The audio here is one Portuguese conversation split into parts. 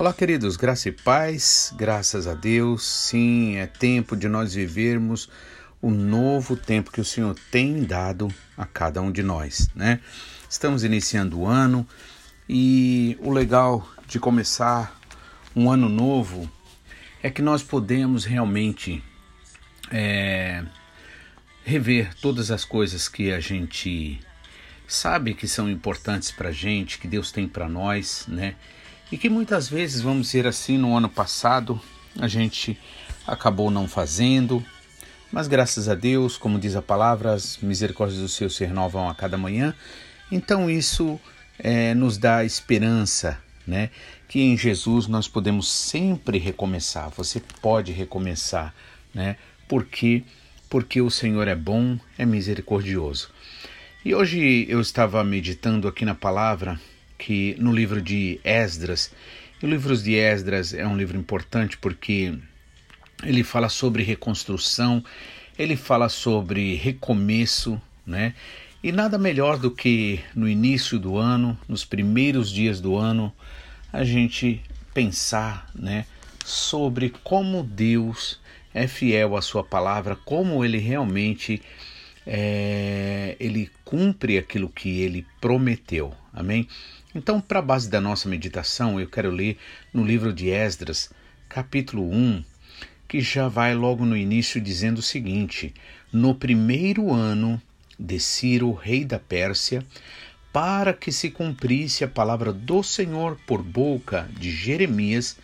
Olá, queridos, graça e paz, graças a Deus. Sim, é tempo de nós vivermos o novo tempo que o Senhor tem dado a cada um de nós, né? Estamos iniciando o ano e o legal de começar um ano novo é que nós podemos realmente é, rever todas as coisas que a gente sabe que são importantes para gente, que Deus tem para nós, né? E que muitas vezes, vamos dizer assim, no ano passado a gente acabou não fazendo, mas graças a Deus, como diz a palavra, as misericórdias do Senhor se renovam a cada manhã. Então isso é, nos dá esperança, né? Que em Jesus nós podemos sempre recomeçar. Você pode recomeçar, né? Porque porque o Senhor é bom, é misericordioso. E hoje eu estava meditando aqui na palavra que no livro de Esdras, e o livro de Esdras é um livro importante porque ele fala sobre reconstrução, ele fala sobre recomeço, né? E nada melhor do que no início do ano, nos primeiros dias do ano, a gente pensar, né, sobre como Deus é fiel à sua palavra, como ele realmente é, ele cumpre aquilo que ele prometeu. Amém? Então, para a base da nossa meditação, eu quero ler no livro de Esdras, capítulo 1, que já vai logo no início dizendo o seguinte: No primeiro ano de Ciro, rei da Pérsia, para que se cumprisse a palavra do Senhor por boca de Jeremias,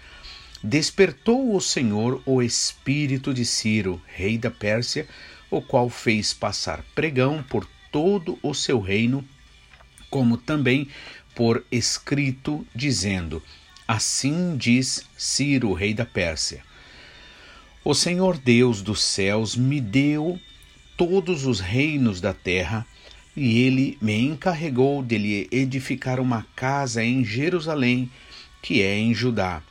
despertou o Senhor o espírito de Ciro, rei da Pérsia, o qual fez passar pregão por todo o seu reino, como também por escrito, dizendo: Assim diz Ciro, rei da Pérsia: O Senhor Deus dos céus me deu todos os reinos da terra, e ele me encarregou de lhe edificar uma casa em Jerusalém, que é em Judá.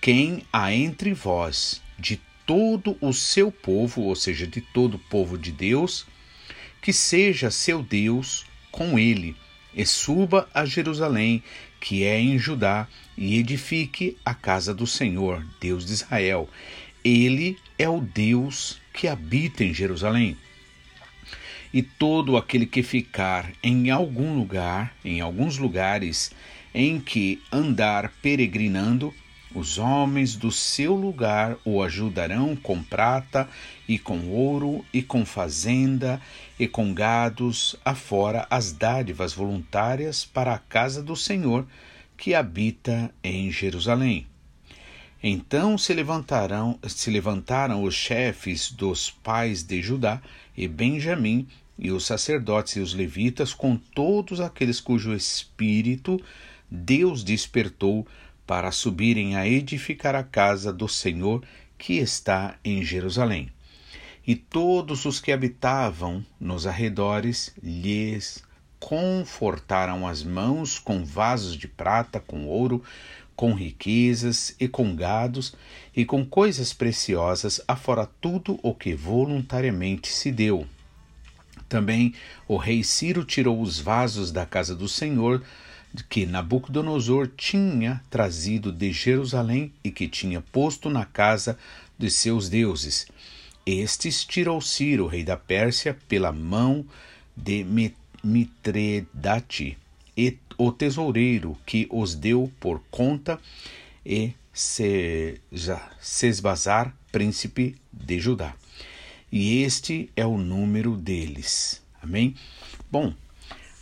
Quem há entre vós de todo o seu povo, ou seja, de todo o povo de Deus, que seja seu Deus com ele, e suba a Jerusalém, que é em Judá, e edifique a casa do Senhor, Deus de Israel. Ele é o Deus que habita em Jerusalém. E todo aquele que ficar em algum lugar, em alguns lugares, em que andar peregrinando, os homens do seu lugar o ajudarão com prata e com ouro e com fazenda e com gados, afora as dádivas voluntárias para a casa do Senhor que habita em Jerusalém. Então se levantaram, se levantaram os chefes dos pais de Judá e Benjamim e os sacerdotes e os levitas com todos aqueles cujo espírito Deus despertou para subirem a edificar a casa do Senhor que está em Jerusalém. E todos os que habitavam nos arredores lhes confortaram as mãos com vasos de prata, com ouro, com riquezas e com gados e com coisas preciosas, afora tudo o que voluntariamente se deu. Também o rei Ciro tirou os vasos da casa do Senhor que Nabucodonosor tinha trazido de Jerusalém e que tinha posto na casa de seus deuses. Estes tirou Ciro, rei da Pérsia, pela mão de Mitredate, e o tesoureiro que os deu por conta, e Sesbazar, príncipe de Judá. E este é o número deles. Amém? Bom,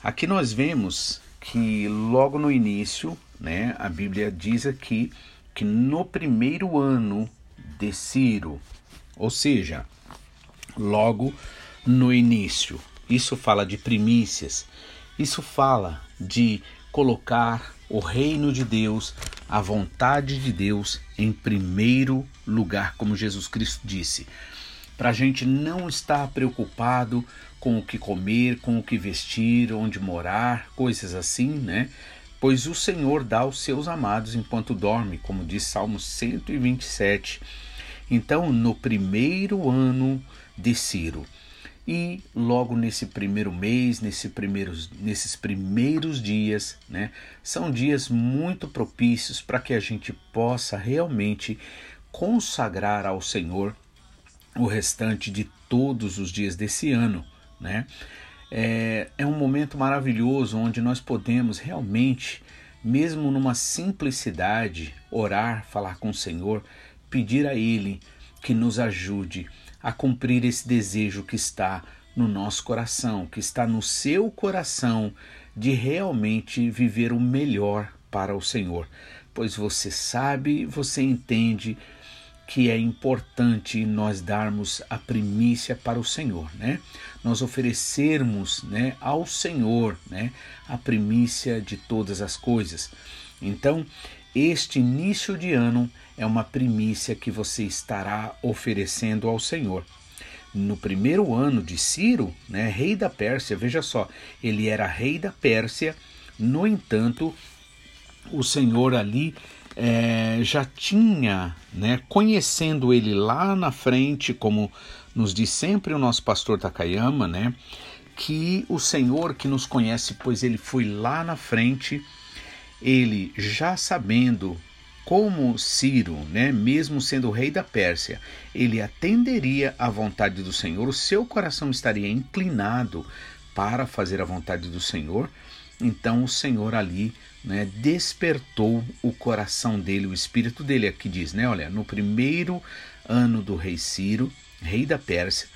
aqui nós vemos que logo no início, né, a Bíblia diz aqui que no primeiro ano de Ciro, ou seja, logo no início, isso fala de primícias, isso fala de colocar o reino de Deus, a vontade de Deus em primeiro lugar, como Jesus Cristo disse para a gente não estar preocupado com o que comer, com o que vestir, onde morar, coisas assim, né? Pois o Senhor dá aos seus amados enquanto dorme, como diz Salmo 127. Então, no primeiro ano de Ciro. E logo nesse primeiro mês, nesse primeiros, nesses primeiros dias, né, são dias muito propícios para que a gente possa realmente consagrar ao Senhor o restante de todos os dias desse ano, né? É, é um momento maravilhoso onde nós podemos realmente, mesmo numa simplicidade, orar, falar com o Senhor, pedir a Ele que nos ajude a cumprir esse desejo que está no nosso coração, que está no seu coração, de realmente viver o melhor para o Senhor. Pois você sabe, você entende que é importante nós darmos a primícia para o Senhor, né? Nós oferecermos, né, ao Senhor, né, a primícia de todas as coisas. Então, este início de ano é uma primícia que você estará oferecendo ao Senhor. No primeiro ano de Ciro, né, rei da Pérsia, veja só, ele era rei da Pérsia, no entanto, o Senhor ali é, já tinha, né, conhecendo ele lá na frente, como nos diz sempre o nosso pastor Takayama, né, que o Senhor que nos conhece, pois ele foi lá na frente, ele já sabendo como Ciro, né, mesmo sendo rei da Pérsia, ele atenderia à vontade do Senhor, o seu coração estaria inclinado para fazer a vontade do Senhor. Então o Senhor ali né, despertou o coração dele, o espírito dele. Aqui diz, né? Olha, no primeiro ano do rei Ciro, rei da Pérsia,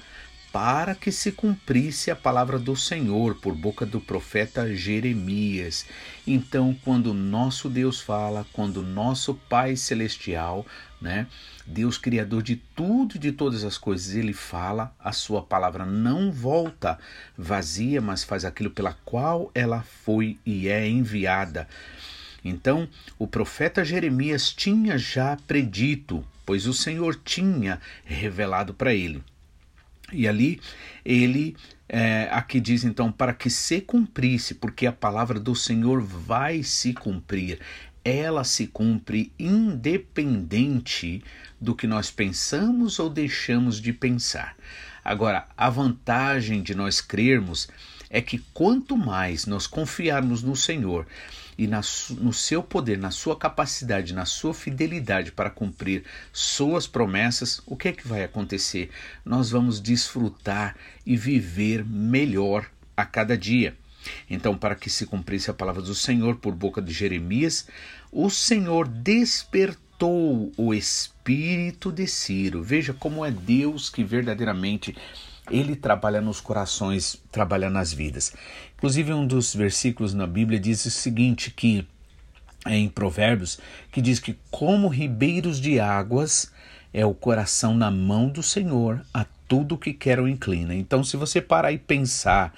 para que se cumprisse a palavra do Senhor por boca do profeta Jeremias. Então, quando nosso Deus fala, quando nosso Pai celestial, né, Deus criador de tudo e de todas as coisas, ele fala, a sua palavra não volta vazia, mas faz aquilo pela qual ela foi e é enviada. Então, o profeta Jeremias tinha já predito, pois o Senhor tinha revelado para ele. E ali ele é, aqui diz então para que se cumprisse, porque a palavra do Senhor vai se cumprir. Ela se cumpre independente do que nós pensamos ou deixamos de pensar. Agora, a vantagem de nós crermos é que quanto mais nós confiarmos no Senhor e na, no seu poder, na sua capacidade, na sua fidelidade para cumprir suas promessas, o que é que vai acontecer? Nós vamos desfrutar e viver melhor a cada dia. Então, para que se cumprisse a palavra do Senhor por boca de Jeremias, o Senhor despertou o espírito de Ciro. Veja como é Deus que verdadeiramente ele trabalha nos corações, trabalha nas vidas. Inclusive, um dos versículos na Bíblia diz o seguinte: que em Provérbios, que diz que como ribeiros de águas é o coração na mão do Senhor a tudo que quer o inclina. Então, se você parar e pensar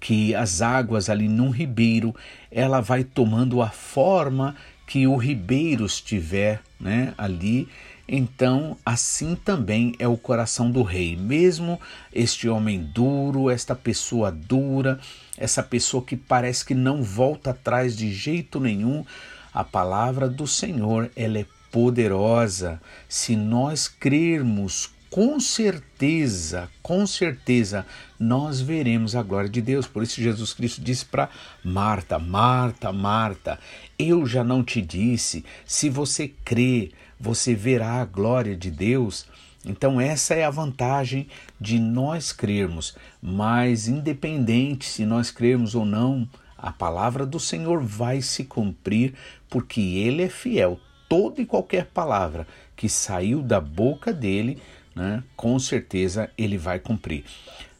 que as águas ali num ribeiro, ela vai tomando a forma que o ribeiro estiver, né, ali então, assim também é o coração do rei. Mesmo este homem duro, esta pessoa dura, essa pessoa que parece que não volta atrás de jeito nenhum, a palavra do Senhor, ela é poderosa. Se nós crermos com certeza, com certeza, nós veremos a glória de Deus. Por isso Jesus Cristo disse para Marta: Marta, Marta, eu já não te disse, se você crê, você verá a glória de Deus. Então, essa é a vantagem de nós crermos, mas independente se nós crermos ou não, a palavra do Senhor vai se cumprir, porque Ele é fiel. Toda e qualquer palavra que saiu da boca dele, né, com certeza ele vai cumprir.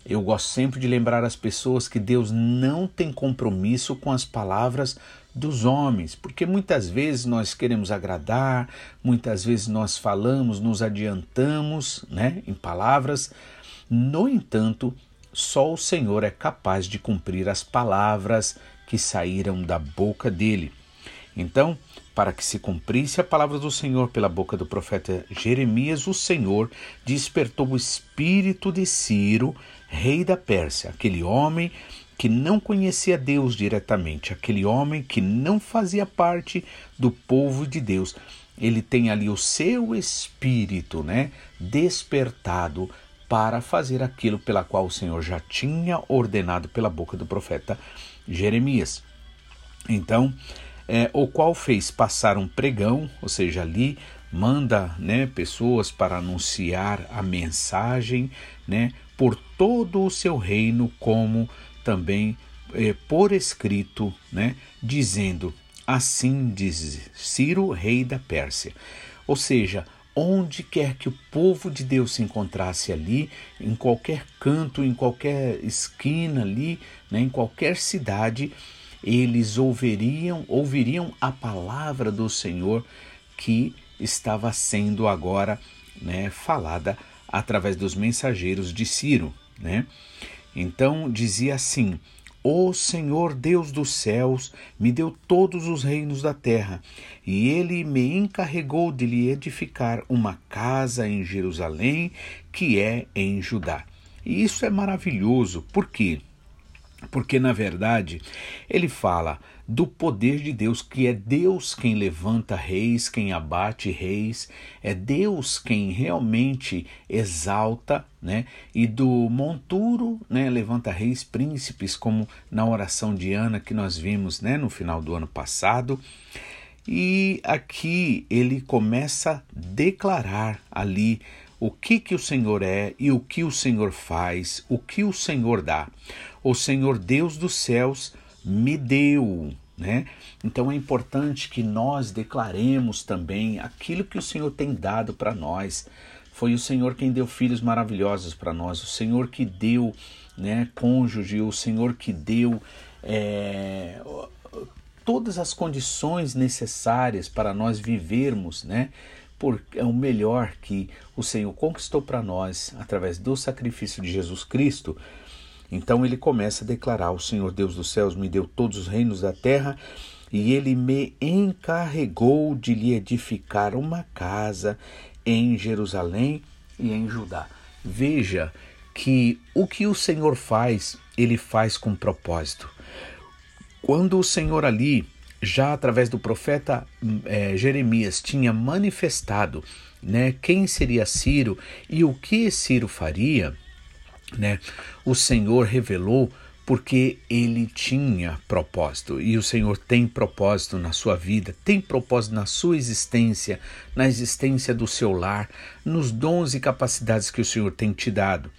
Eu gosto sempre de lembrar as pessoas que Deus não tem compromisso com as palavras dos homens, porque muitas vezes nós queremos agradar, muitas vezes nós falamos, nos adiantamos, né, em palavras. No entanto, só o Senhor é capaz de cumprir as palavras que saíram da boca dele. Então, para que se cumprisse a palavra do Senhor pela boca do profeta Jeremias, o Senhor despertou o espírito de Ciro, rei da Pérsia, aquele homem que não conhecia Deus diretamente, aquele homem que não fazia parte do povo de Deus. Ele tem ali o seu espírito, né, despertado para fazer aquilo pela qual o Senhor já tinha ordenado pela boca do profeta Jeremias. Então, é, o qual fez passar um pregão, ou seja, ali manda né, pessoas para anunciar a mensagem né, por todo o seu reino, como também é, por escrito, né, dizendo: Assim diz Ciro, rei da Pérsia. Ou seja, onde quer que o povo de Deus se encontrasse ali, em qualquer canto, em qualquer esquina ali, né, em qualquer cidade, eles ouviriam, ouviriam a palavra do Senhor que estava sendo agora né, falada através dos mensageiros de Ciro. Né? Então dizia assim: O Senhor Deus dos céus me deu todos os reinos da terra, e ele me encarregou de lhe edificar uma casa em Jerusalém, que é em Judá. E isso é maravilhoso, por quê? Porque, na verdade, ele fala do poder de Deus, que é Deus quem levanta reis, quem abate reis, é Deus quem realmente exalta, né? E do monturo, né, levanta reis, príncipes, como na oração de Ana que nós vimos, né, no final do ano passado. E aqui ele começa a declarar ali o que que o Senhor é e o que o Senhor faz, o que o Senhor dá. O Senhor Deus dos céus me deu, né? Então é importante que nós declaremos também aquilo que o Senhor tem dado para nós. Foi o Senhor quem deu filhos maravilhosos para nós, o Senhor que deu, né, cônjuge, o Senhor que deu é, todas as condições necessárias para nós vivermos, né? É o melhor que o Senhor conquistou para nós através do sacrifício de Jesus Cristo. Então ele começa a declarar: O Senhor Deus dos céus me deu todos os reinos da terra e ele me encarregou de lhe edificar uma casa em Jerusalém e em Judá. Veja que o que o Senhor faz, ele faz com propósito. Quando o Senhor ali já através do profeta é, Jeremias tinha manifestado né, quem seria Ciro e o que Ciro faria, né, o Senhor revelou porque ele tinha propósito e o Senhor tem propósito na sua vida, tem propósito na sua existência, na existência do seu lar, nos dons e capacidades que o Senhor tem te dado.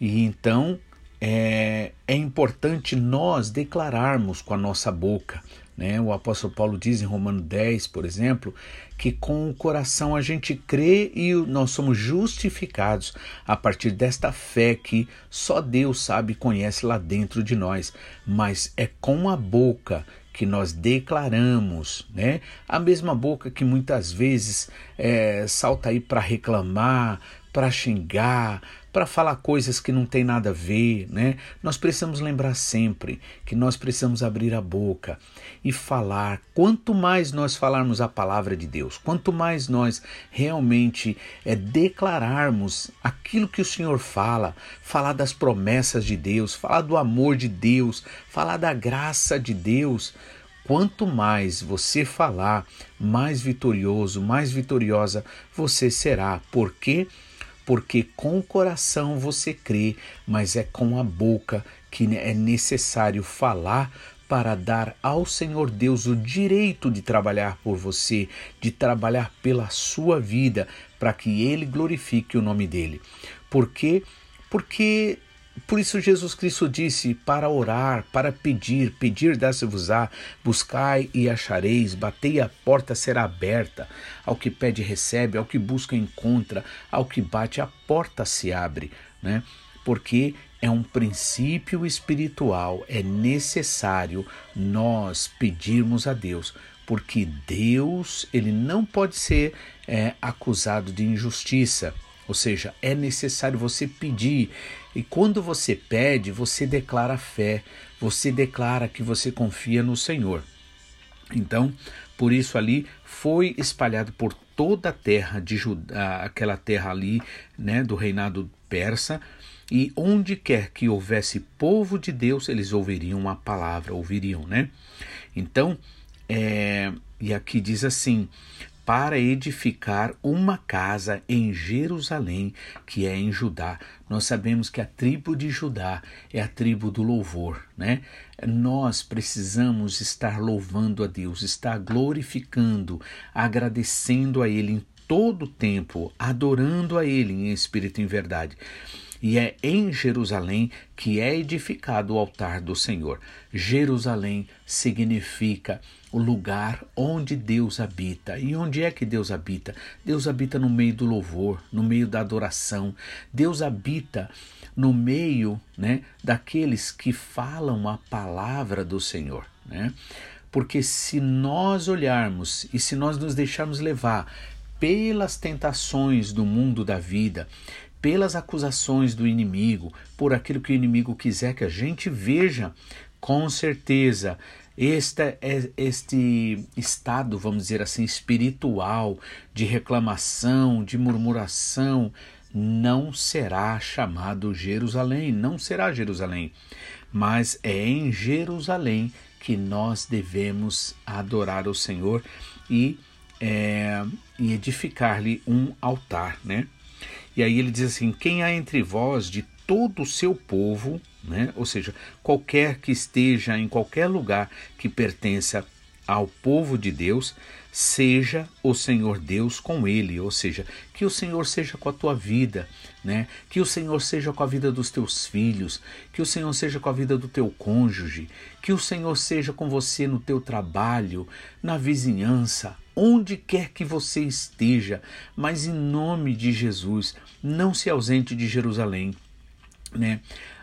E então é, é importante nós declararmos com a nossa boca, né? O apóstolo Paulo diz em Romano 10, por exemplo, que com o coração a gente crê e nós somos justificados a partir desta fé que só Deus sabe e conhece lá dentro de nós, mas é com a boca que nós declaramos, né? A mesma boca que muitas vezes é, salta aí para reclamar, para xingar, para falar coisas que não tem nada a ver, né? Nós precisamos lembrar sempre que nós precisamos abrir a boca e falar. Quanto mais nós falarmos a palavra de Deus, quanto mais nós realmente é declararmos aquilo que o Senhor fala, falar das promessas de Deus, falar do amor de Deus, falar da graça de Deus, Quanto mais você falar, mais vitorioso, mais vitoriosa você será. Por quê? porque com o coração você crê, mas é com a boca que é necessário falar para dar ao Senhor Deus o direito de trabalhar por você, de trabalhar pela sua vida, para que ele glorifique o nome dele. Por quê? Porque por isso Jesus Cristo disse: para orar, para pedir, pedir dá-se-vos-á, buscai e achareis, batei a porta será aberta. Ao que pede recebe, ao que busca encontra, ao que bate a porta se abre, né? Porque é um princípio espiritual, é necessário nós pedirmos a Deus, porque Deus ele não pode ser é, acusado de injustiça. Ou seja, é necessário você pedir. E quando você pede, você declara fé, você declara que você confia no Senhor. Então, por isso ali foi espalhado por toda a terra de Judá, aquela terra ali, né, do reinado persa, e onde quer que houvesse povo de Deus, eles ouviriam a palavra, ouviriam, né? Então, é, e aqui diz assim: para edificar uma casa em Jerusalém, que é em Judá. Nós sabemos que a tribo de Judá é a tribo do louvor, né? Nós precisamos estar louvando a Deus, estar glorificando, agradecendo a Ele em todo o tempo, adorando a Ele em espírito e em verdade e é em Jerusalém que é edificado o altar do Senhor. Jerusalém significa o lugar onde Deus habita. E onde é que Deus habita? Deus habita no meio do louvor, no meio da adoração. Deus habita no meio né, daqueles que falam a palavra do Senhor. Né? Porque se nós olharmos e se nós nos deixarmos levar pelas tentações do mundo da vida, pelas acusações do inimigo, por aquilo que o inimigo quiser que a gente veja, com certeza este, é, este estado, vamos dizer assim, espiritual, de reclamação, de murmuração, não será chamado Jerusalém, não será Jerusalém, mas é em Jerusalém que nós devemos adorar o Senhor e, é, e edificar-lhe um altar, né? E aí ele diz assim: quem há entre vós de todo o seu povo, né? ou seja, qualquer que esteja em qualquer lugar que pertença ao povo de Deus, seja o Senhor Deus com ele, ou seja, que o Senhor seja com a tua vida, né? Que o Senhor seja com a vida dos teus filhos, que o Senhor seja com a vida do teu cônjuge, que o Senhor seja com você no teu trabalho, na vizinhança, onde quer que você esteja, mas em nome de Jesus, não se ausente de Jerusalém, né?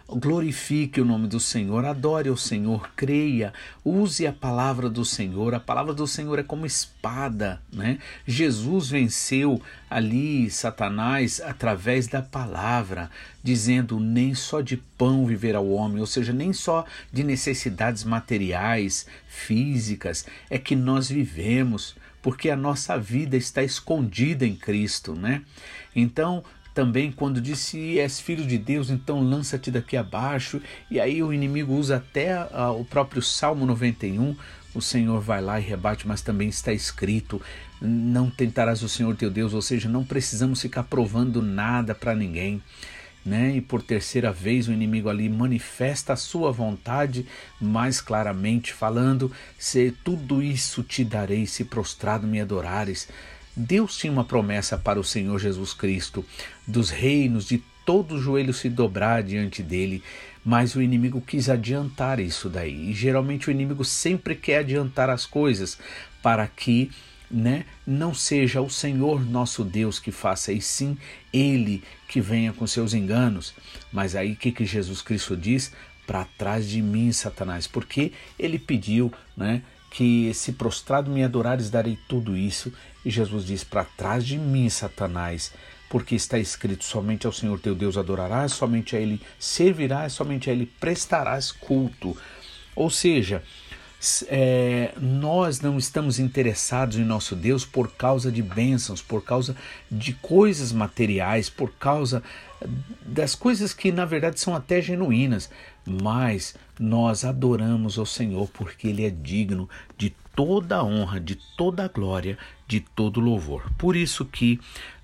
Glorifique o nome do Senhor, adore o Senhor, creia, use a palavra do Senhor. A palavra do Senhor é como espada, né? Jesus venceu ali Satanás através da palavra, dizendo: nem só de pão viverá o homem, ou seja, nem só de necessidades materiais, físicas, é que nós vivemos, porque a nossa vida está escondida em Cristo, né? Então, também quando disse és filho de Deus, então lança-te daqui abaixo. E aí o inimigo usa até uh, o próprio Salmo 91. O Senhor vai lá e rebate, mas também está escrito: não tentarás o Senhor teu Deus, ou seja, não precisamos ficar provando nada para ninguém. Né? E por terceira vez o inimigo ali manifesta a sua vontade mais claramente, falando: se tudo isso te darei, se prostrado me adorares. Deus tinha uma promessa para o Senhor Jesus Cristo, dos reinos, de todo o joelho se dobrar diante dele, mas o inimigo quis adiantar isso daí. E geralmente o inimigo sempre quer adiantar as coisas para que né, não seja o Senhor nosso Deus que faça, e sim ele que venha com seus enganos. Mas aí o que, que Jesus Cristo diz? Para trás de mim, Satanás, porque ele pediu, né? Que se prostrado me adorares darei tudo isso. E Jesus diz: Para trás de mim, Satanás, porque está escrito: somente ao Senhor teu Deus adorarás, somente a Ele servirás, somente a Ele prestarás culto. Ou seja, é, nós não estamos interessados em nosso Deus por causa de bênçãos, por causa de coisas materiais, por causa das coisas que na verdade são até genuínas, mas nós adoramos o Senhor porque Ele é digno de toda a honra, de toda a glória, de todo louvor. Por isso que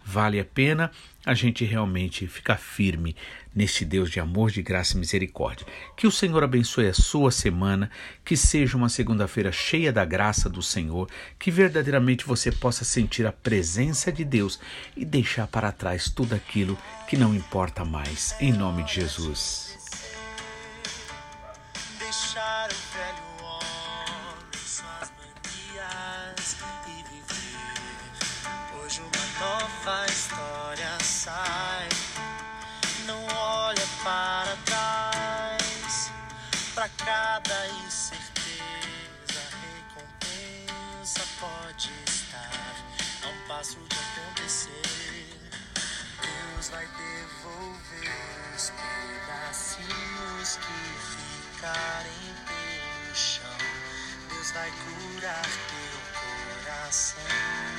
vale a pena a gente realmente ficar firme neste Deus de amor, de graça e misericórdia. Que o Senhor abençoe a sua semana, que seja uma segunda-feira cheia da graça do Senhor, que verdadeiramente você possa sentir a presença de Deus e deixar para trás tudo aquilo que não importa mais. Em nome de Jesus. deixar o velho pode estar a um passo de acontecer. Deus vai devolver os pedacinhos que ficarem pelo chão. Deus vai curar teu coração.